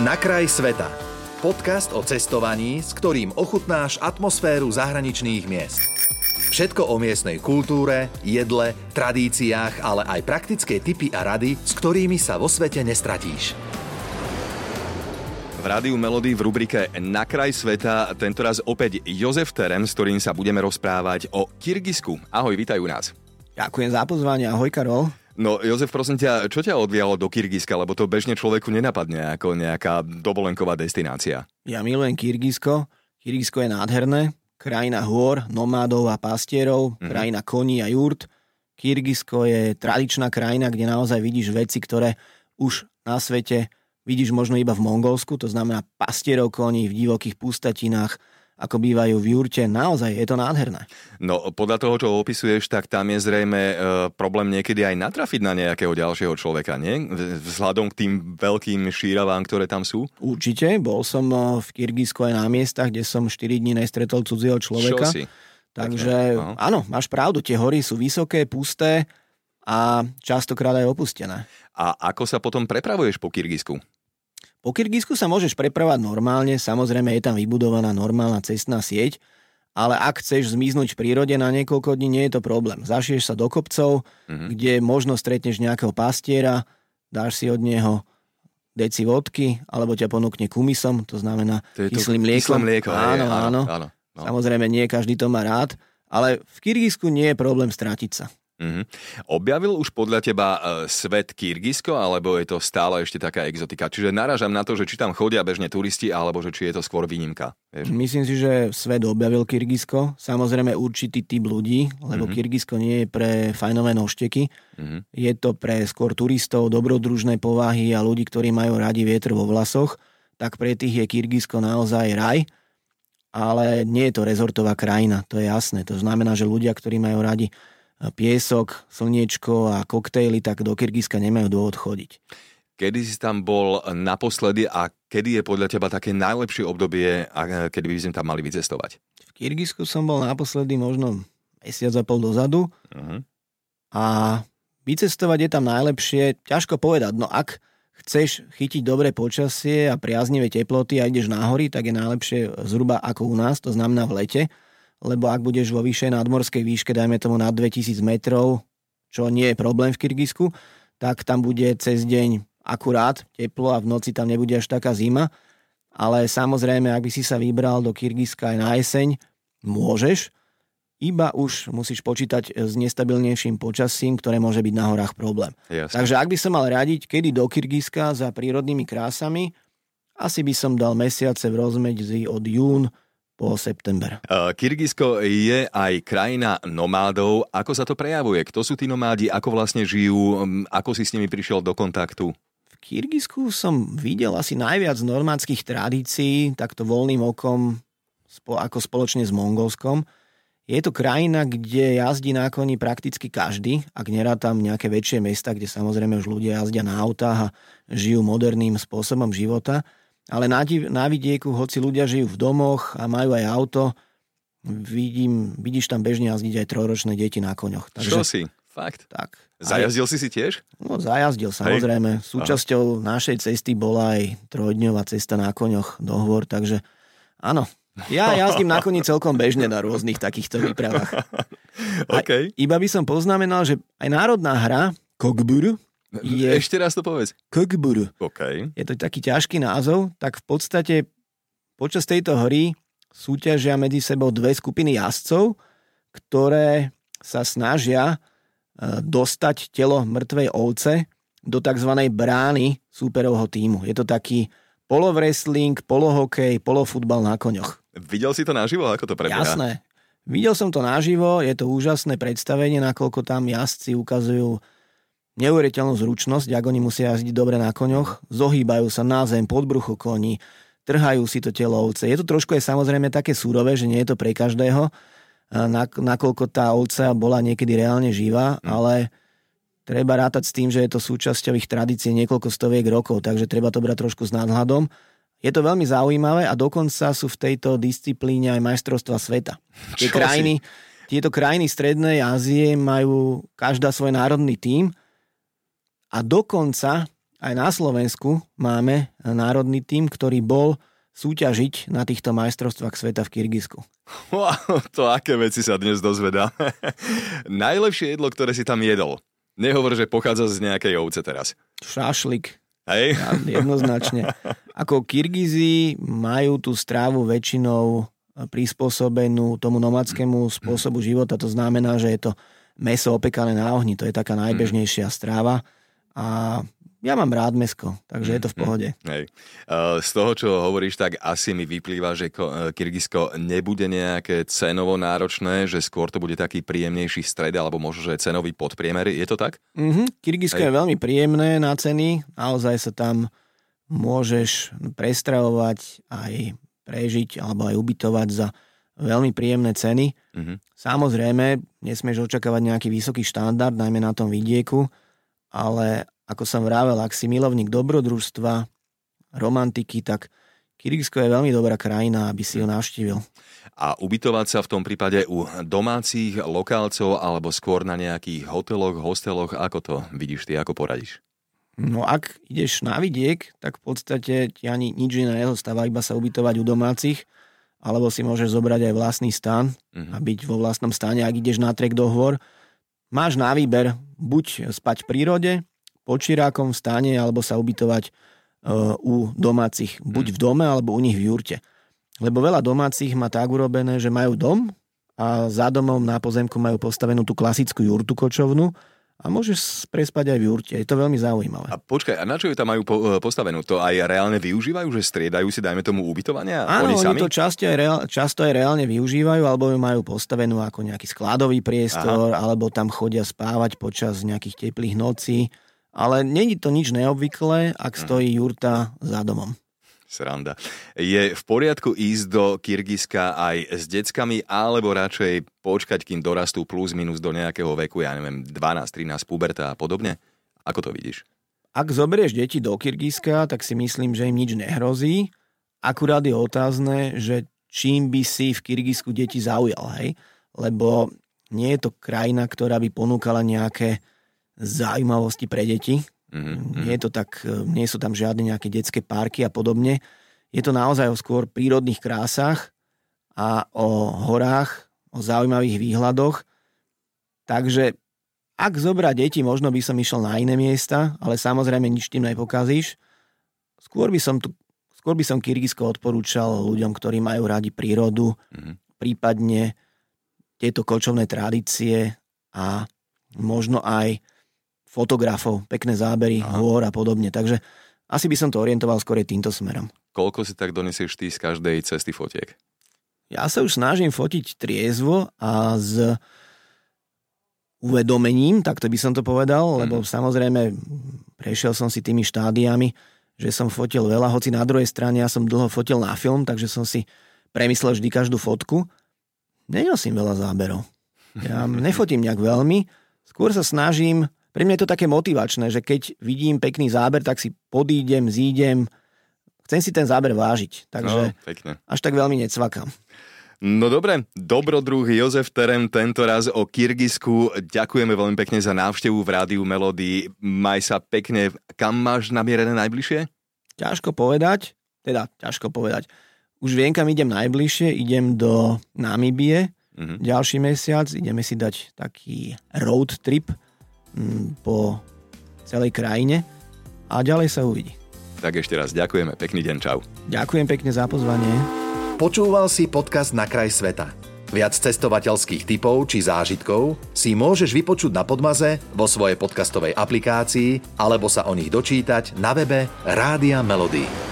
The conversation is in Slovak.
Na kraj sveta. Podcast o cestovaní, s ktorým ochutnáš atmosféru zahraničných miest. Všetko o miestnej kultúre, jedle, tradíciách, ale aj praktické tipy a rady, s ktorými sa vo svete nestratíš. V Rádiu Melody v rubrike Na kraj sveta tentoraz opäť Jozef Terem, s ktorým sa budeme rozprávať o Kyrgyzsku. Ahoj, vítajú nás. Ďakujem za pozvanie. Ahoj, Karol. No Jozef, prosím ťa, čo ťa odvialo do Kyrgyzska, lebo to bežne človeku nenapadne ako nejaká dovolenková destinácia. Ja milujem Kyrgyzsko. Kyrgyzsko je nádherné. Krajina hôr, nomádov a pastierov, mm-hmm. krajina koní a jurt. Kyrgyzsko je tradičná krajina, kde naozaj vidíš veci, ktoré už na svete vidíš možno iba v Mongolsku, to znamená pastierov koní v divokých pustatinách, ako bývajú v jurte. Naozaj je to nádherné. No podľa toho, čo opisuješ, tak tam je zrejme e, problém niekedy aj natrafiť na nejakého ďalšieho človeka, nie? Vzhľadom k tým veľkým šíravám, ktoré tam sú? Určite. Bol som e, v Kyrgyzsku aj na miestach, kde som 4 dní nestretol cudzieho človeka. Čo si? Takže no. áno, máš pravdu, tie hory sú vysoké, pusté a častokrát aj opustené. A ako sa potom prepravuješ po Kyrgyzsku? Po Kyrgyzsku sa môžeš prepravať normálne, samozrejme je tam vybudovaná normálna cestná sieť, ale ak chceš zmiznúť v prírode na niekoľko dní, nie je to problém. Zašieš sa do kopcov, mm-hmm. kde možno stretneš nejakého pastiera, dáš si od neho deci vodky, alebo ťa ponúkne kumisom, to znamená to kyslým mliekom. mlieko. Áno, áno, áno. áno, áno. Samozrejme, nie každý to má rád, ale v Kyrgyzsku nie je problém stratiť sa. Mm-hmm. Objavil už podľa teba uh, svet Kyrgyzsko, alebo je to stále ešte taká exotika? Čiže naražam na to, že či tam chodia bežne turisti, alebo že či je to skôr výnimka. Vieš? Myslím si, že svet objavil Kyrgyzsko. Samozrejme určitý typ ľudí, lebo mm-hmm. Kyrgyzsko nie je pre fajnové nožteky. Mm-hmm. Je to pre skôr turistov, dobrodružné povahy a ľudí, ktorí majú radi vietor vo vlasoch. Tak pre tých je Kyrgyzsko naozaj raj ale nie je to rezortová krajina, to je jasné. To znamená, že ľudia, ktorí majú radi piesok, slniečko a koktejly, tak do Kyrgyzska nemajú dôvod chodiť. Kedy si tam bol naposledy a kedy je podľa teba také najlepšie obdobie, kedy by sme tam mali vycestovať? V Kyrgyzsku som bol naposledy možno mesiac a pol dozadu uh-huh. a vycestovať je tam najlepšie, ťažko povedať, no ak chceš chytiť dobré počasie a priaznivé teploty a ideš na hory, tak je najlepšie zhruba ako u nás, to znamená v lete, lebo ak budeš vo vyššej nadmorskej výške, dajme tomu na 2000 metrov, čo nie je problém v Kyrgyzsku, tak tam bude cez deň akurát teplo a v noci tam nebude až taká zima. Ale samozrejme, ak by si sa vybral do Kyrgyzska aj na jeseň, môžeš, iba už musíš počítať s nestabilnejším počasím, ktoré môže byť na horách problém. Jasne. Takže ak by som mal radiť, kedy do Kyrgyzska za prírodnými krásami, asi by som dal mesiace v rozmedzi od jún po september. Kyrgyzsko je aj krajina nomádov. Ako sa to prejavuje? Kto sú tí nomádi? Ako vlastne žijú? Ako si s nimi prišiel do kontaktu? V Kyrgyzsku som videl asi najviac normádskych tradícií, takto voľným okom, ako spoločne s Mongolskom. Je to krajina, kde jazdí na koni prakticky každý, ak nerá tam nejaké väčšie mesta, kde samozrejme už ľudia jazdia na autách a žijú moderným spôsobom života. Ale na, na vidieku, hoci ľudia žijú v domoch a majú aj auto, vidím, vidíš tam bežne jazdiť aj trojročné deti na koňoch. Takže, Čo si? Fakt? Tak. Zajazdil aj, si si tiež? No zajazdil, samozrejme. Hej. Súčasťou Aha. našej cesty bola aj trojdňová cesta na koňoch do hôr, takže áno, ja jazdím na koni celkom bežne na rôznych takýchto výpravách. okay. iba by som poznamenal, že aj národná hra Kogburu, je... Ešte raz to povedz. Kogburu. Okay. Je to taký ťažký názov, tak v podstate počas tejto hory súťažia medzi sebou dve skupiny jazdcov, ktoré sa snažia e, dostať telo mŕtvej ovce do tzv. brány súperovho týmu. Je to taký polovresling, polohokej, polofutbal na koňoch. Videl si to naživo, ako to prebieha? Jasné. Videl som to naživo, je to úžasné predstavenie, nakoľko tam jazdci ukazujú neuveriteľnú zručnosť, ak oni musia jazdiť dobre na koňoch, zohýbajú sa na zem, pod brucho koní, trhajú si to telo ovce. Je to trošku aj samozrejme také súrové, že nie je to pre každého, nakoľko tá ovca bola niekedy reálne živá, mm. ale treba rátať s tým, že je to súčasťou ich tradície niekoľko stoviek rokov, takže treba to brať trošku s nadhľadom. Je to veľmi zaujímavé a dokonca sú v tejto disciplíne aj majstrovstva sveta. Tie krajiny, tieto krajiny Strednej Ázie majú každá svoj národný tím a dokonca aj na Slovensku máme národný tým, ktorý bol súťažiť na týchto majstrovstvách sveta v Kyrgyzsku. Wow, to aké veci sa dnes dozvedá. Najlepšie jedlo, ktoré si tam jedol. Nehovor, že pochádza z nejakej ovce teraz. Šašlik. Hej? Ja, jednoznačne. Ako Kyrgyzi majú tú strávu väčšinou prispôsobenú tomu nomadskému spôsobu života. To znamená, že je to meso opekané na ohni. To je taká najbežnejšia stráva. A ja mám rád mesko, takže je to v mhm. pohode. Hej. Z toho, čo hovoríš, tak asi mi vyplýva, že e, Kyrgyzsko nebude nejaké cenovo náročné, že skôr to bude taký príjemnejší stred, alebo možno, že cenový podpriemer. Je to tak? Mm-hmm. Kyrgyzsko Hej. je veľmi príjemné na ceny. Naozaj sa tam môžeš prestravovať, aj prežiť, alebo aj ubytovať za veľmi príjemné ceny. Mm-hmm. Samozrejme, nesmieš očakávať nejaký vysoký štandard, najmä na tom vidieku, ale ako som vravel, ak si milovník dobrodružstva, romantiky, tak Kyrgyzsko je veľmi dobrá krajina, aby si ho navštívil. A ubytovať sa v tom prípade u domácich lokálcov alebo skôr na nejakých hoteloch, hosteloch, ako to vidíš ty, ako poradíš? No ak ideš na vidiek, tak v podstate ti ani nič iné nezostáva, iba sa ubytovať u domácich, alebo si môžeš zobrať aj vlastný stan uh-huh. a byť vo vlastnom stane, ak ideš na trek do hôr. Máš na výber buď spať v prírode, pod čirákom v stane alebo sa ubytovať uh, u domácich, buď hmm. v dome alebo u nich v jurte. Lebo veľa domácich má tak urobené, že majú dom a za domom na pozemku majú postavenú tú klasickú jurtu kočovnú a môžeš prespať aj v jurte. Je to veľmi zaujímavé. A počkaj, a na čo ju tam majú po, e, postavenú? To aj reálne využívajú, že striedajú si, dajme tomu, ubytovania? Áno, oni, oni to často aj, reál, často aj reálne využívajú, alebo ju majú postavenú ako nejaký skladový priestor, Aha. alebo tam chodia spávať počas nejakých teplých nocí ale není to nič neobvyklé, ak mhm. stojí jurta za domom. Sranda. Je v poriadku ísť do Kyrgyzska aj s deckami, alebo radšej počkať, kým dorastú plus minus do nejakého veku, ja neviem, 12, 13, puberta a podobne? Ako to vidíš? Ak zoberieš deti do Kyrgyzska, tak si myslím, že im nič nehrozí. Akurát je otázne, že čím by si v Kyrgyzsku deti zaujal, hej? Lebo nie je to krajina, ktorá by ponúkala nejaké zaujímavosti pre deti. Mm-hmm. Nie, je to tak, nie sú tam žiadne nejaké detské parky a podobne. Je to naozaj o skôr prírodných krásach a o horách, o zaujímavých výhľadoch. Takže ak zobrať deti, možno by som išiel na iné miesta, ale samozrejme nič tým nepokazíš. Skôr by som, tu, skôr by som Kyrgyzsko odporúčal ľuďom, ktorí majú radi prírodu, mm-hmm. prípadne tieto kočovné tradície a možno aj fotografov, pekné zábery, Aha. hôr a podobne. Takže asi by som to orientoval skôr týmto smerom. Koľko si tak donesieš ty z každej cesty fotiek? Ja sa už snažím fotiť triezvo a s uvedomením, takto by som to povedal, mm. lebo samozrejme prešiel som si tými štádiami, že som fotil veľa, hoci na druhej strane ja som dlho fotil na film, takže som si premyslel vždy každú fotku. Nenosím veľa záberov. Ja nefotím nejak veľmi, skôr sa snažím pre mňa je to také motivačné, že keď vidím pekný záber, tak si podídem, zídem, chcem si ten záber vážiť. Takže no, pekne. až tak veľmi necvakám. No dobre, dobrodruh Jozef Terem tento raz o Kyrgyzsku. Ďakujeme veľmi pekne za návštevu v rádiu Melody. Maj sa pekne. Kam máš namierené najbližšie? Ťažko povedať, teda ťažko povedať. Už viem, kam idem najbližšie. Idem do Namibie. Mm-hmm. Ďalší mesiac ideme si dať taký road trip po celej krajine a ďalej sa uvidí. Tak ešte raz ďakujeme, pekný deň, čau. Ďakujem pekne za pozvanie. Počúval si podcast Na kraj sveta. Viac cestovateľských typov či zážitkov si môžeš vypočuť na Podmaze, vo svojej podcastovej aplikácii alebo sa o nich dočítať na webe Rádia Melody.